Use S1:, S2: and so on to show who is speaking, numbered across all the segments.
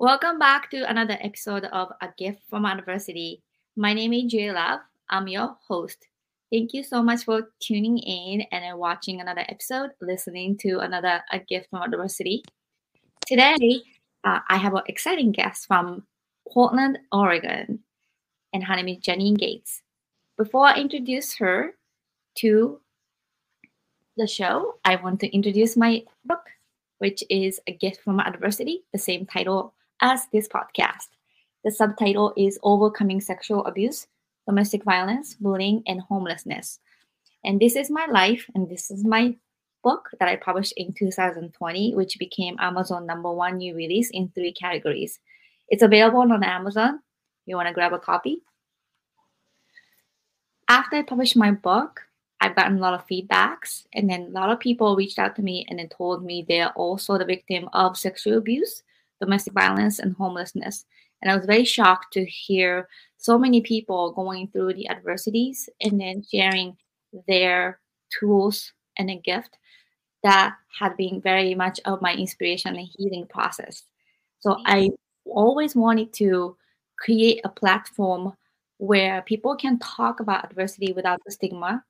S1: Welcome back to another episode of A Gift from Adversity. My name is Jay Love. I'm your host. Thank you so much for tuning in and watching another episode, listening to another A Gift from Adversity. Today, uh, I have an exciting guest from Portland, Oregon, and her name is Janine Gates. Before I introduce her to the show, I want to introduce my book, which is A Gift from Adversity, the same title as this podcast. The subtitle is Overcoming Sexual Abuse, Domestic Violence, Bullying, and Homelessness. And this is my life, and this is my book that I published in 2020, which became Amazon number one new release in three categories. It's available on Amazon. You want to grab a copy? After I published my book, I've gotten a lot of feedbacks, and then a lot of people reached out to me and then told me they're also the victim of sexual abuse, domestic violence, and homelessness. And I was very shocked to hear so many people going through the adversities and then sharing their tools and a gift that had been very much of my inspiration and healing process. So I always wanted to create a platform where people can talk about adversity without the stigma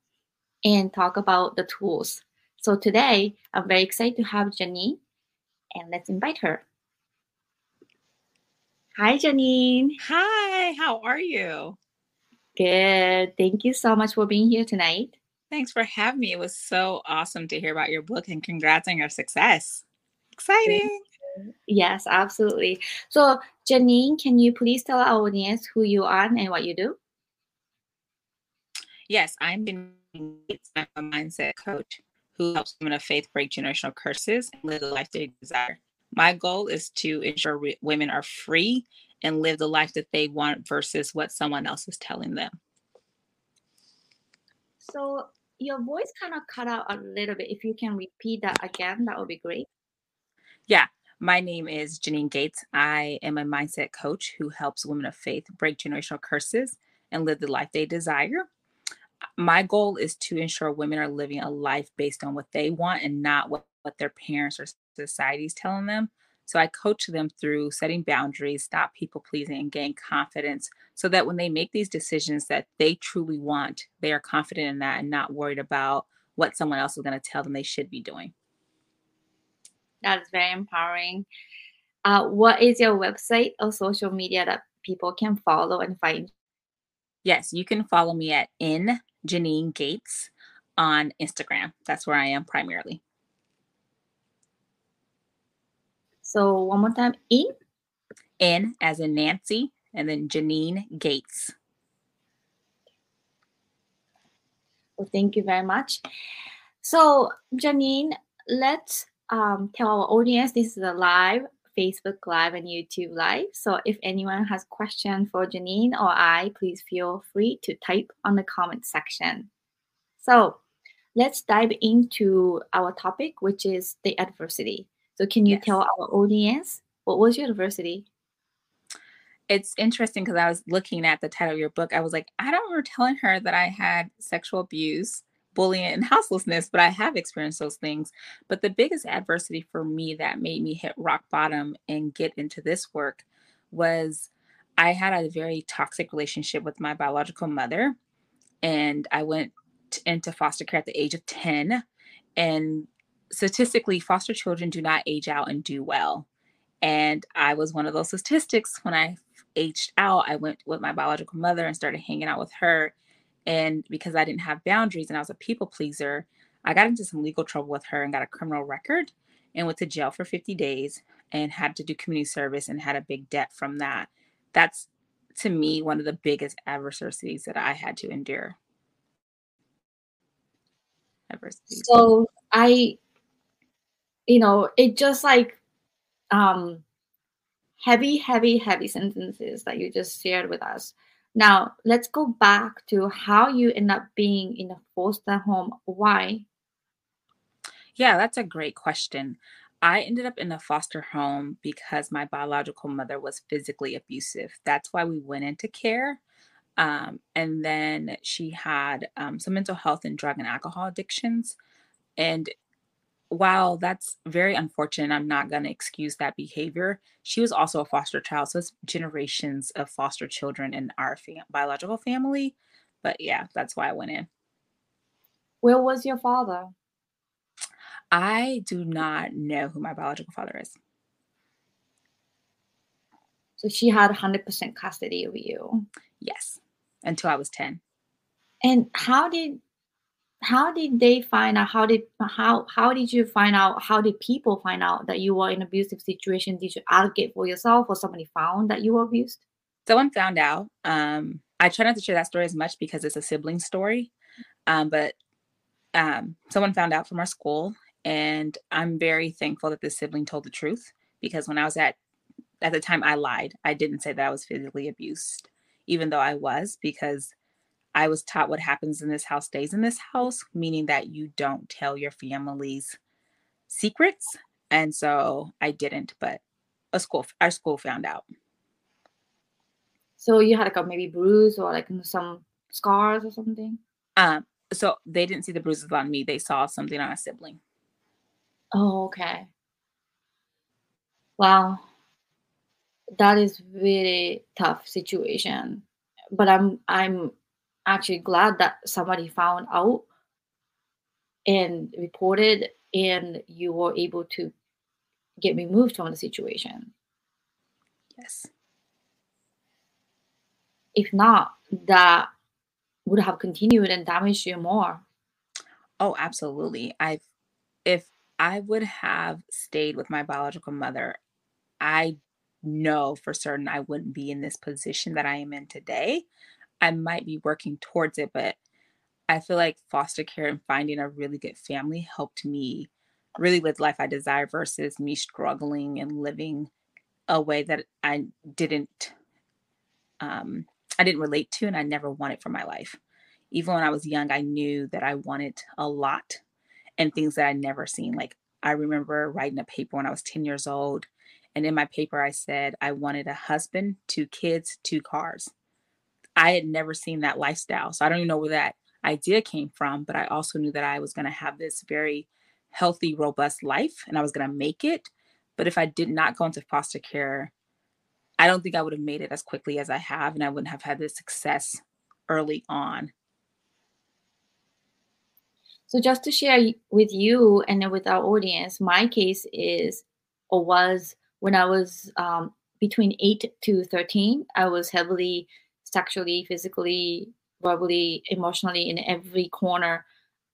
S1: and talk about the tools. So today, I'm very excited to have Janine, and let's invite her. Hi, Janine.
S2: Hi, how are you?
S1: Good. Thank you so much for being here tonight.
S2: Thanks for having me. It was so awesome to hear about your book and congrats on your success. Exciting.
S1: Yes, absolutely. So, Janine, can you please tell our audience who you are and what you do?
S2: Yes, I'm a mindset coach who helps women of faith break generational curses and live the life they desire. My goal is to ensure re- women are free and live the life that they want versus what someone else is telling them.
S1: So, your voice kind of cut out a little bit. If you can repeat that again, that would be great.
S2: Yeah. My name is Janine Gates. I am a mindset coach who helps women of faith break generational curses and live the life they desire. My goal is to ensure women are living a life based on what they want and not what, what their parents or society is telling them. So I coach them through setting boundaries, stop people pleasing, and gain confidence so that when they make these decisions that they truly want, they are confident in that and not worried about what someone else is going to tell them they should be doing.
S1: That's very empowering. Uh, what is your website or social media that people can follow and find?
S2: Yes, you can follow me at in Janine Gates on Instagram. That's where I am primarily.
S1: So one more time, in.
S2: As in Nancy, and then Janine Gates.
S1: Well, thank you very much. So Janine, let's um, tell our audience this is a live Facebook Live and YouTube Live. So if anyone has questions for Janine or I, please feel free to type on the comment section. So let's dive into our topic, which is the adversity. So can you yes. tell our audience what was your adversity?
S2: It's interesting because I was looking at the title of your book. I was like, I don't remember telling her that I had sexual abuse bullying and houselessness, but I have experienced those things. But the biggest adversity for me that made me hit rock bottom and get into this work was I had a very toxic relationship with my biological mother. And I went into foster care at the age of 10. And statistically, foster children do not age out and do well. And I was one of those statistics when I aged out. I went with my biological mother and started hanging out with her and because I didn't have boundaries and I was a people pleaser, I got into some legal trouble with her and got a criminal record and went to jail for 50 days and had to do community service and had a big debt from that. That's to me one of the biggest adversities that I had to endure.
S1: So I, you know, it just like um heavy, heavy, heavy sentences that you just shared with us. Now, let's go back to how you end up being in a foster home. Why?
S2: Yeah, that's a great question. I ended up in a foster home because my biological mother was physically abusive. That's why we went into care. Um, and then she had um, some mental health and drug and alcohol addictions. And while that's very unfortunate, I'm not going to excuse that behavior. She was also a foster child. So it's generations of foster children in our fam- biological family. But yeah, that's why I went in.
S1: Where was your father?
S2: I do not know who my biological father is.
S1: So she had 100% custody of you.
S2: Yes, until I was 10.
S1: And how did how did they find out how did how how did you find out how did people find out that you were in abusive situation? Did you advocate for yourself or somebody found that you were abused?
S2: Someone found out. Um i try not to share that story as much because it's a sibling story. Um but um someone found out from our school and i'm very thankful that the sibling told the truth because when i was at at the time i lied. I didn't say that i was physically abused even though i was because I was taught what happens in this house stays in this house, meaning that you don't tell your family's secrets. And so I didn't, but a school our school found out.
S1: So you had like a maybe bruise or like some scars or something?
S2: Um, so they didn't see the bruises on me, they saw something on a sibling.
S1: Oh, okay. Wow. That is really tough situation. But I'm I'm actually glad that somebody found out and reported and you were able to get removed from the situation.
S2: Yes.
S1: If not, that would have continued and damaged you more.
S2: Oh, absolutely. I if I would have stayed with my biological mother, I know for certain I wouldn't be in this position that I am in today. I might be working towards it, but I feel like foster care and finding a really good family helped me really live life I desire versus me struggling and living a way that I didn't um I didn't relate to and I never wanted for my life. Even when I was young, I knew that I wanted a lot and things that I'd never seen. Like I remember writing a paper when I was 10 years old. And in my paper, I said I wanted a husband, two kids, two cars. I had never seen that lifestyle. So I don't even know where that idea came from, but I also knew that I was going to have this very healthy, robust life and I was going to make it. But if I did not go into foster care, I don't think I would have made it as quickly as I have, and I wouldn't have had the success early on.
S1: So, just to share with you and with our audience, my case is or was when I was um, between 8 to 13, I was heavily sexually, physically, verbally, emotionally in every corner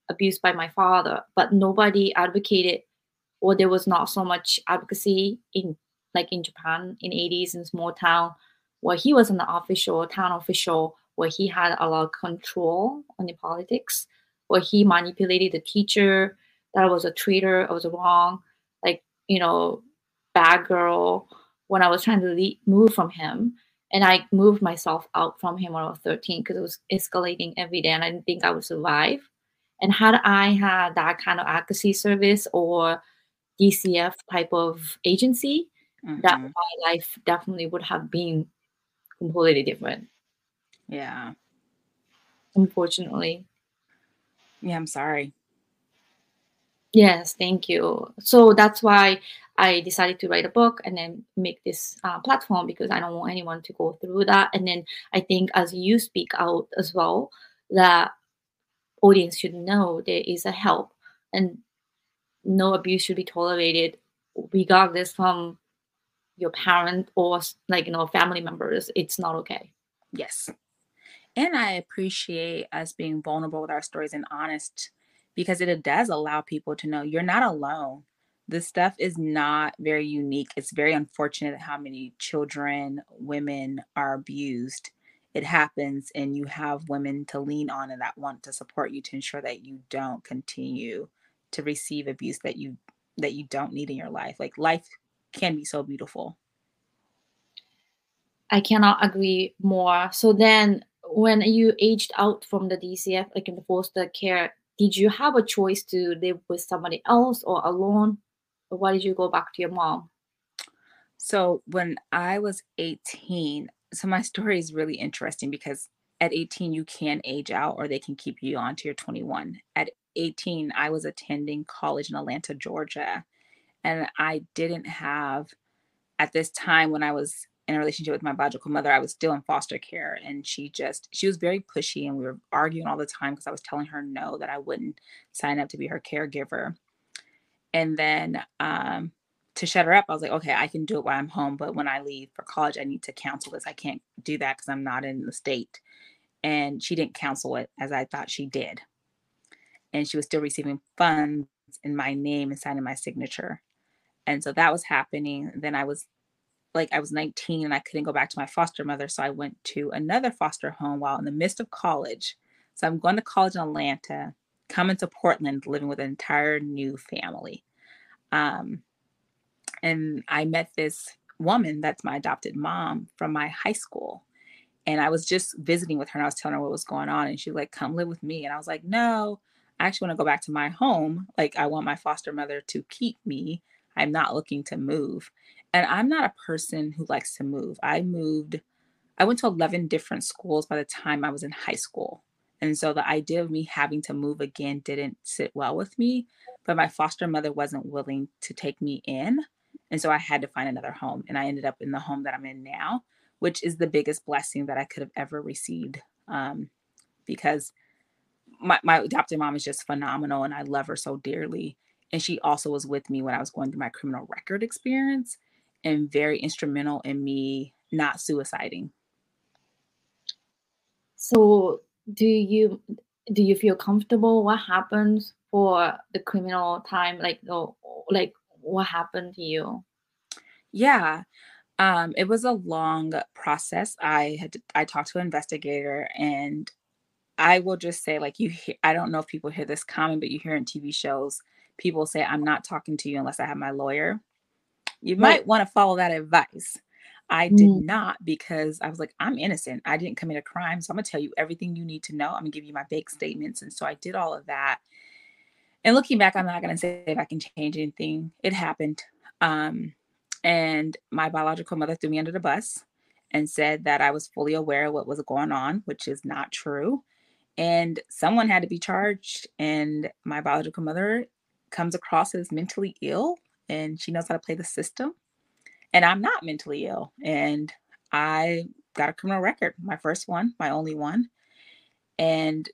S1: abused by my father. But nobody advocated, or there was not so much advocacy in like in Japan in 80s in small town where he was an official, town official, where he had a lot of control on the politics, where he manipulated the teacher, that I was a traitor, I was wrong, like, you know, bad girl when I was trying to leave, move from him and I moved myself out from him when I was 13 because it was escalating every day and I didn't think I would survive. And had I had that kind of advocacy service or DCF type of agency, mm-hmm. that my life definitely would have been completely different.
S2: Yeah.
S1: Unfortunately.
S2: Yeah, I'm sorry.
S1: Yes, thank you. So that's why I decided to write a book and then make this uh, platform because I don't want anyone to go through that. And then I think as you speak out as well, that audience should know there is a help and no abuse should be tolerated regardless from your parent or like you know family members it's not okay
S2: yes and i appreciate us being vulnerable with our stories and honest because it does allow people to know you're not alone this stuff is not very unique. It's very unfortunate how many children, women are abused. It happens, and you have women to lean on and that want to support you to ensure that you don't continue to receive abuse that you that you don't need in your life. Like life can be so beautiful.
S1: I cannot agree more. So then when you aged out from the DCF, like in the foster care, did you have a choice to live with somebody else or alone? Or why did you go back to your mom?
S2: So when I was 18, so my story is really interesting because at 18 you can age out or they can keep you on to your 21. At 18, I was attending college in Atlanta, Georgia. And I didn't have, at this time when I was in a relationship with my biological mother, I was still in foster care. And she just, she was very pushy and we were arguing all the time because I was telling her no, that I wouldn't sign up to be her caregiver. And then um, to shut her up, I was like, okay, I can do it while I'm home. But when I leave for college, I need to counsel this. I can't do that because I'm not in the state. And she didn't counsel it as I thought she did. And she was still receiving funds in my name and signing my signature. And so that was happening. Then I was like I was 19 and I couldn't go back to my foster mother. So I went to another foster home while in the midst of college. So I'm going to college in Atlanta, coming to Portland, living with an entire new family. Um, and I met this woman that's my adopted mom from my high school. And I was just visiting with her and I was telling her what was going on. And she like, come live with me. And I was like, no, I actually want to go back to my home. Like, I want my foster mother to keep me. I'm not looking to move. And I'm not a person who likes to move. I moved, I went to 11 different schools by the time I was in high school. And so the idea of me having to move again didn't sit well with me. But my foster mother wasn't willing to take me in. And so I had to find another home. And I ended up in the home that I'm in now, which is the biggest blessing that I could have ever received. Um, because my, my adopted mom is just phenomenal and I love her so dearly. And she also was with me when I was going through my criminal record experience and very instrumental in me not suiciding.
S1: So, do you do you feel comfortable? What happens for the criminal time? Like, the like what happened to you?
S2: Yeah, um, it was a long process. I had to, I talked to an investigator, and I will just say, like you, hear, I don't know if people hear this comment, but you hear in TV shows, people say, "I'm not talking to you unless I have my lawyer." You might want to follow that advice. I did mm. not because I was like, I'm innocent. I didn't commit a crime. So I'm going to tell you everything you need to know. I'm going to give you my bank statements. And so I did all of that. And looking back, I'm not going to say if I can change anything. It happened. Um, and my biological mother threw me under the bus and said that I was fully aware of what was going on, which is not true. And someone had to be charged. And my biological mother comes across as mentally ill and she knows how to play the system. And I'm not mentally ill. And I got a criminal record, my first one, my only one. And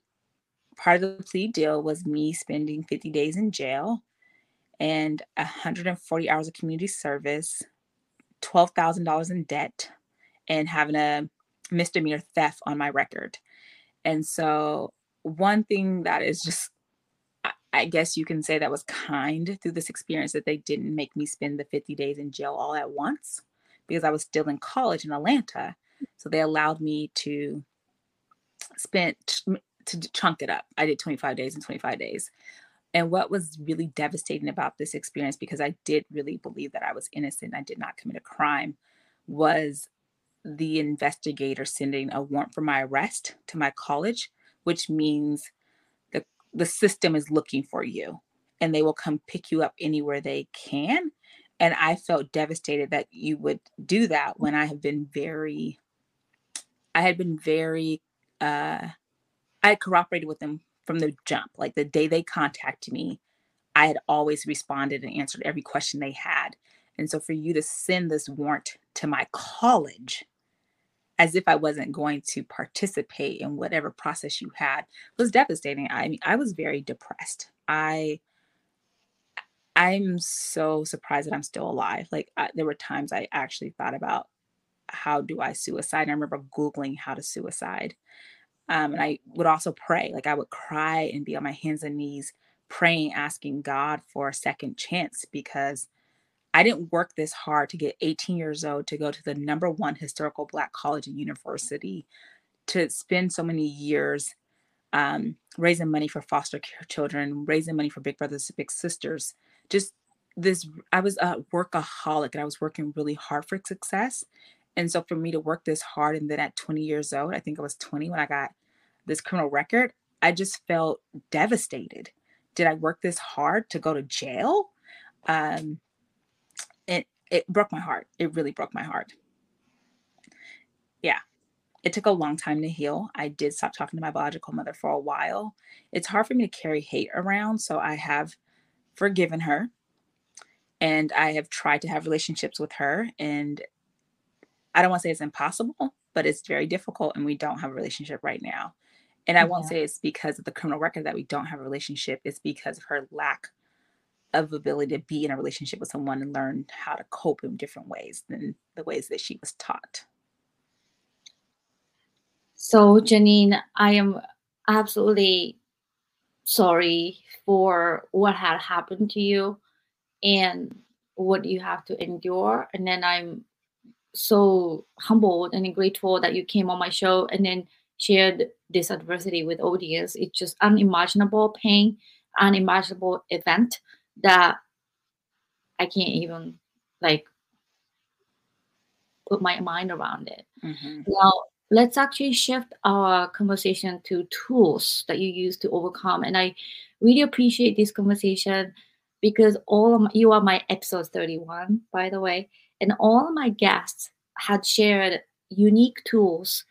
S2: part of the plea deal was me spending 50 days in jail and 140 hours of community service, $12,000 in debt, and having a misdemeanor theft on my record. And so, one thing that is just I guess you can say that was kind through this experience that they didn't make me spend the 50 days in jail all at once because I was still in college in Atlanta. So they allowed me to spend to chunk it up. I did 25 days and 25 days. And what was really devastating about this experience, because I did really believe that I was innocent, I did not commit a crime, was the investigator sending a warrant for my arrest to my college, which means the system is looking for you and they will come pick you up anywhere they can. And I felt devastated that you would do that when I have been very, I had been very, uh, I had cooperated with them from the jump. Like the day they contacted me, I had always responded and answered every question they had. And so for you to send this warrant to my college as if I wasn't going to participate in whatever process you had was devastating. I mean, I was very depressed. I I'm so surprised that I'm still alive. Like I, there were times I actually thought about how do I suicide. I remember googling how to suicide. Um, and I would also pray. Like I would cry and be on my hands and knees praying, asking God for a second chance because I didn't work this hard to get 18 years old to go to the number one historical Black college and university, to spend so many years um, raising money for foster care children, raising money for big brothers, big sisters. Just this, I was a workaholic and I was working really hard for success. And so for me to work this hard and then at 20 years old, I think I was 20 when I got this criminal record, I just felt devastated. Did I work this hard to go to jail? Um, it broke my heart. It really broke my heart. Yeah. it took a long time to heal. I did stop talking to my biological mother for a while. It's hard for me to carry hate around, so I have forgiven her and I have tried to have relationships with her and I don't want to say it's impossible, but it's very difficult and we don't have a relationship right now. And I won't say it's because of the criminal record that we don't have a relationship. It's because of her lack of ability to be in a relationship with someone and learn how to cope in different ways than the ways that she was taught.
S1: So, Janine, I am absolutely sorry for what had happened to you and what you have to endure. And then I'm so humbled and grateful that you came on my show and then shared this adversity with audience. It's just unimaginable pain, unimaginable event that I can't even like put my mind around it. Mm-hmm. Now, let's actually shift our conversation to tools that you use to overcome. And I really appreciate this conversation because all of my, you are my episode 31, by the way, and all of my guests had shared unique tools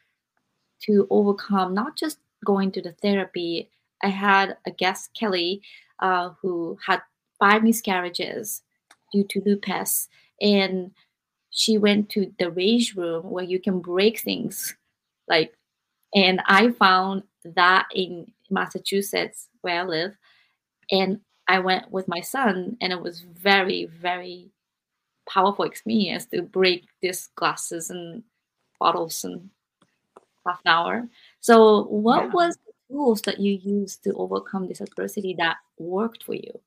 S1: to overcome not just going to the therapy. I had a guest, Kelly, uh, who had five miscarriages due to lupus. And she went to the rage room where you can break things. Like, and I found that in Massachusetts where I live. And I went with my son, and it was very, very powerful experience to break these glasses and bottles in half an hour. So, what yeah. was the tools that you used to overcome this adversity that worked for you?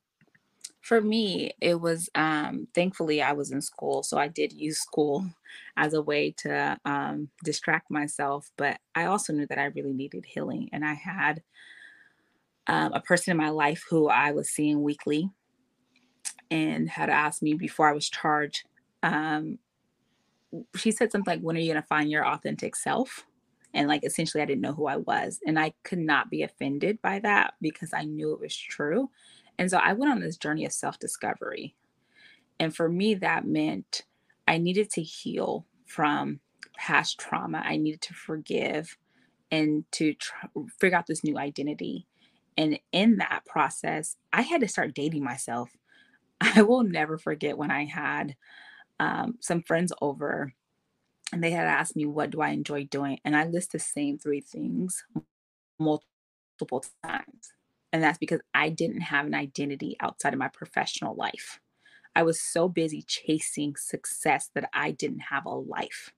S2: For me it was um, thankfully i was in school so i did use school as a way to um, distract myself but i also knew that i really needed healing and i had um, a person in my life who i was seeing weekly and had asked me before i was charged um, she said something like when are you going to find your authentic self? And like essentially i didn't know who i was and i could not be offended by that because i knew it was true and so I went on this journey of self discovery. And for me, that meant I needed to heal from past trauma. I needed to forgive and to tr- figure out this new identity. And in that process, I had to start dating myself. I will never forget when I had um, some friends over and they had asked me, What do I enjoy doing? And I list the same three things multiple times. And that's because I didn't have an identity outside of my professional life. I was so busy chasing success that I didn't have a life.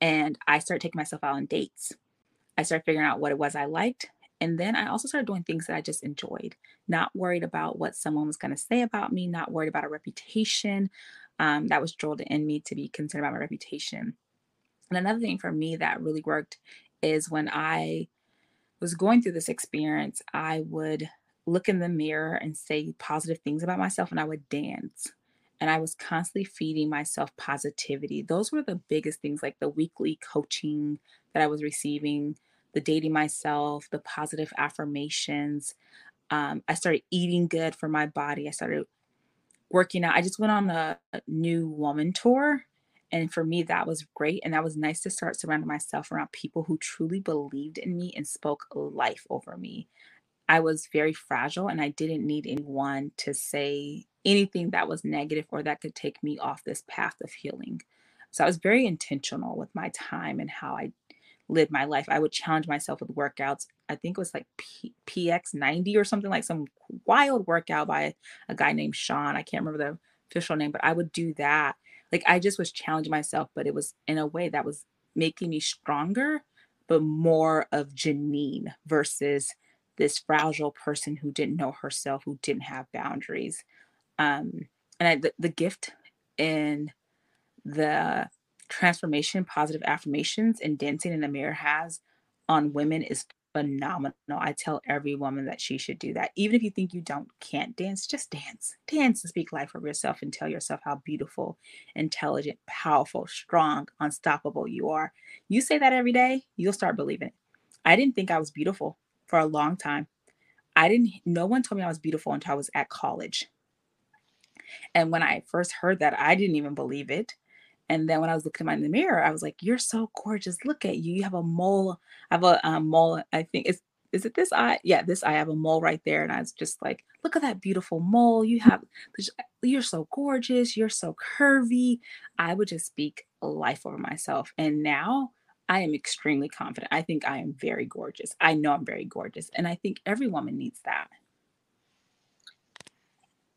S2: And I started taking myself out on dates. I started figuring out what it was I liked. And then I also started doing things that I just enjoyed, not worried about what someone was going to say about me, not worried about a reputation. Um, that was drilled in me to be concerned about my reputation. And another thing for me that really worked is when I was going through this experience, I would look in the mirror and say positive things about myself and I would dance. And I was constantly feeding myself positivity. Those were the biggest things, like the weekly coaching that I was receiving, the dating myself, the positive affirmations. Um, I started eating good for my body. I started working out. I just went on a, a new woman tour and for me, that was great. And that was nice to start surrounding myself around people who truly believed in me and spoke life over me. I was very fragile and I didn't need anyone to say anything that was negative or that could take me off this path of healing. So I was very intentional with my time and how I lived my life. I would challenge myself with workouts. I think it was like P- PX90 or something like some wild workout by a guy named Sean. I can't remember the official name, but I would do that like I just was challenging myself, but it was in a way that was making me stronger, but more of Janine versus this fragile person who didn't know herself, who didn't have boundaries. Um, and I, the, the gift in the transformation, positive affirmations, and dancing in the mirror has on women is phenomenal. I tell every woman that she should do that. Even if you think you don't can't dance, just dance. Dance and speak life over yourself and tell yourself how beautiful, intelligent, powerful, strong, unstoppable you are. You say that every day, you'll start believing it. I didn't think I was beautiful for a long time. I didn't no one told me I was beautiful until I was at college. And when I first heard that, I didn't even believe it. And then when I was looking at in the mirror, I was like, "You're so gorgeous. Look at you. You have a mole. I have a um, mole. I think it's is it this eye? Yeah, this eye. I have a mole right there." And I was just like, "Look at that beautiful mole. You have. You're so gorgeous. You're so curvy." I would just speak life over myself. And now I am extremely confident. I think I am very gorgeous. I know I'm very gorgeous, and I think every woman needs that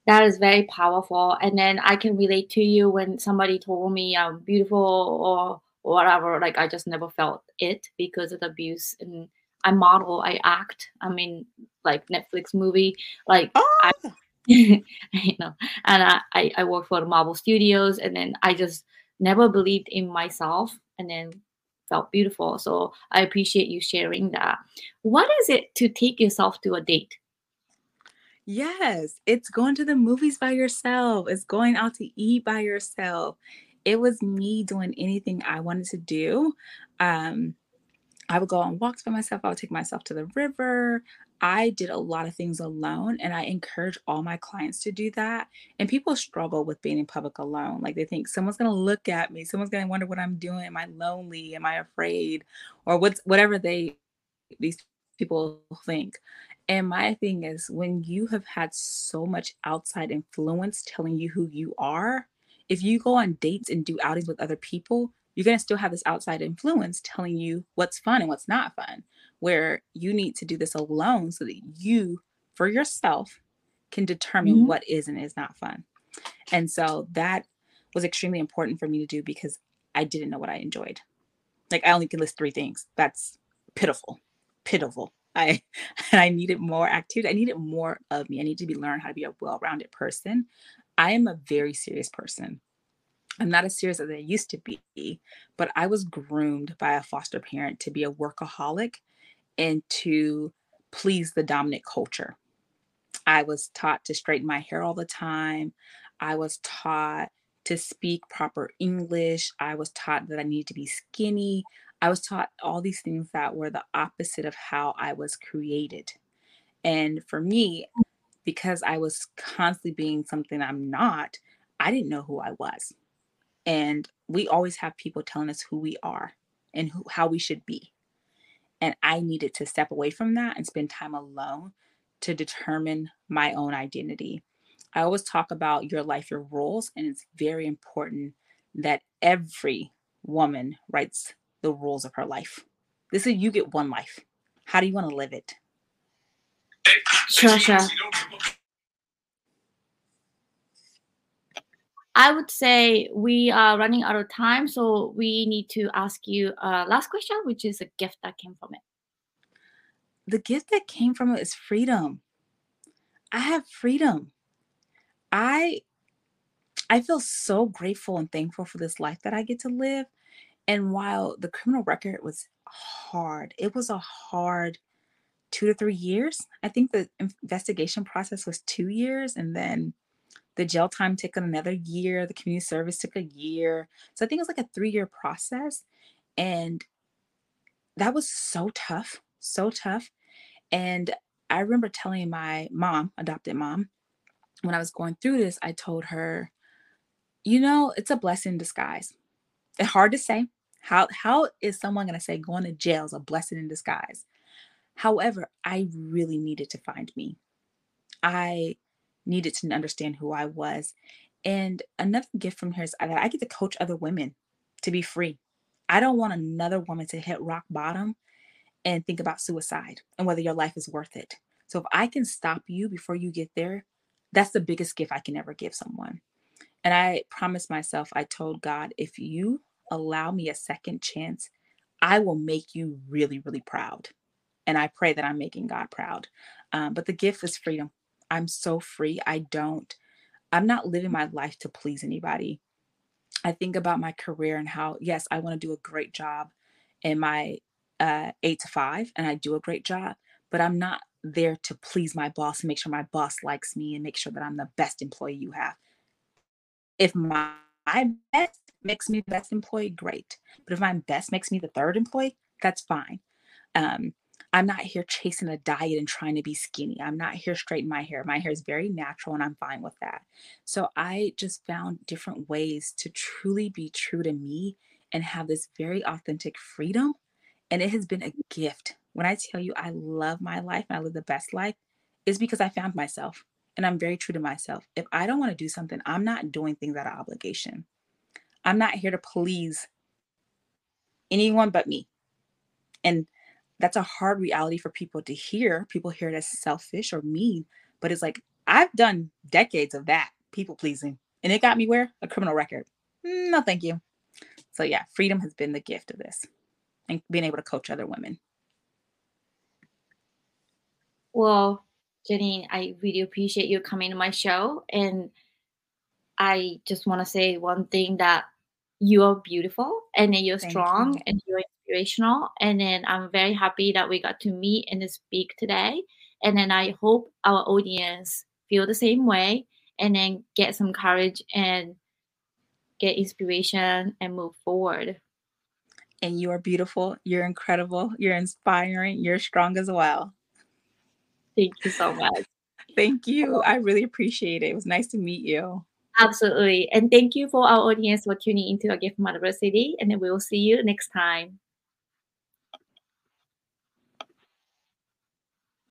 S1: that is very powerful. And then I can relate to you when somebody told me I'm beautiful or whatever. Like I just never felt it because of the abuse. And I model, I act. I mean, like Netflix movie. Like oh. I, you know, and I, I I work for the Marvel Studios, and then I just never believed in myself, and then felt beautiful. So I appreciate you sharing that. What is it to take yourself to a date?
S2: Yes, it's going to the movies by yourself. It's going out to eat by yourself. It was me doing anything I wanted to do. Um, I would go on walks by myself. I would take myself to the river. I did a lot of things alone, and I encourage all my clients to do that. And people struggle with being in public alone. Like they think someone's going to look at me, someone's going to wonder what I'm doing. Am I lonely? Am I afraid? Or what's whatever they these people think. And my thing is, when you have had so much outside influence telling you who you are, if you go on dates and do outings with other people, you're going to still have this outside influence telling you what's fun and what's not fun. Where you need to do this alone so that you, for yourself, can determine mm-hmm. what is and is not fun. And so that was extremely important for me to do because I didn't know what I enjoyed. Like I only can list three things. That's pitiful, pitiful. I I needed more activity. I needed more of me. I need to be learn how to be a well-rounded person. I am a very serious person. I'm not as serious as I used to be, but I was groomed by a foster parent to be a workaholic and to please the dominant culture. I was taught to straighten my hair all the time. I was taught to speak proper English. I was taught that I needed to be skinny. I was taught all these things that were the opposite of how I was created. And for me, because I was constantly being something I'm not, I didn't know who I was. And we always have people telling us who we are and who, how we should be. And I needed to step away from that and spend time alone to determine my own identity. I always talk about your life, your rules, and it's very important that every woman writes the rules of her life. This is you get one life. How do you want to live it?
S1: Sure, sure. I would say we are running out of time, so we need to ask you a last question, which is a gift that came from it.
S2: The gift that came from it is freedom. I have freedom. I I feel so grateful and thankful for this life that I get to live. And while the criminal record was hard, it was a hard two to three years. I think the investigation process was two years, and then the jail time took another year. The community service took a year. So I think it was like a three year process. And that was so tough, so tough. And I remember telling my mom, adopted mom, when I was going through this, I told her, you know, it's a blessing in disguise. It's hard to say. How how is someone going to say going to jail is a blessing in disguise? However, I really needed to find me. I needed to understand who I was. And another gift from here is that I get to coach other women to be free. I don't want another woman to hit rock bottom and think about suicide and whether your life is worth it. So if I can stop you before you get there, that's the biggest gift I can ever give someone. And I promised myself, I told God, if you allow me a second chance, I will make you really, really proud. And I pray that I'm making God proud. Um, but the gift is freedom. I'm so free. I don't, I'm not living my life to please anybody. I think about my career and how, yes, I want to do a great job in my uh, eight to five, and I do a great job, but I'm not there to please my boss and make sure my boss likes me and make sure that I'm the best employee you have. If my, my best makes me the best employee, great. But if my best makes me the third employee, that's fine. Um, I'm not here chasing a diet and trying to be skinny. I'm not here straightening my hair. My hair is very natural and I'm fine with that. So I just found different ways to truly be true to me and have this very authentic freedom. And it has been a gift. When I tell you I love my life and I live the best life, is because I found myself and I'm very true to myself. If I don't want to do something, I'm not doing things out of obligation. I'm not here to please anyone but me. And that's a hard reality for people to hear. People hear it as selfish or mean, but it's like I've done decades of that people pleasing, and it got me where a criminal record. Mm, no, thank you. So yeah, freedom has been the gift of this, and being able to coach other women.
S1: Well, Jenny, I really appreciate you coming to my show, and I just want to say one thing that you are beautiful and then you're Thank strong you. and you're inspirational. And then I'm very happy that we got to meet and speak today. And then I hope our audience feel the same way and then get some courage and get inspiration and move forward.
S2: And you are beautiful. You're incredible. You're inspiring. You're strong as well.
S1: Thank you so much.
S2: Thank you. I really appreciate it. It was nice to meet you.
S1: Absolutely. And thank you for our audience for tuning into A Gift from City. And then we will see you next time.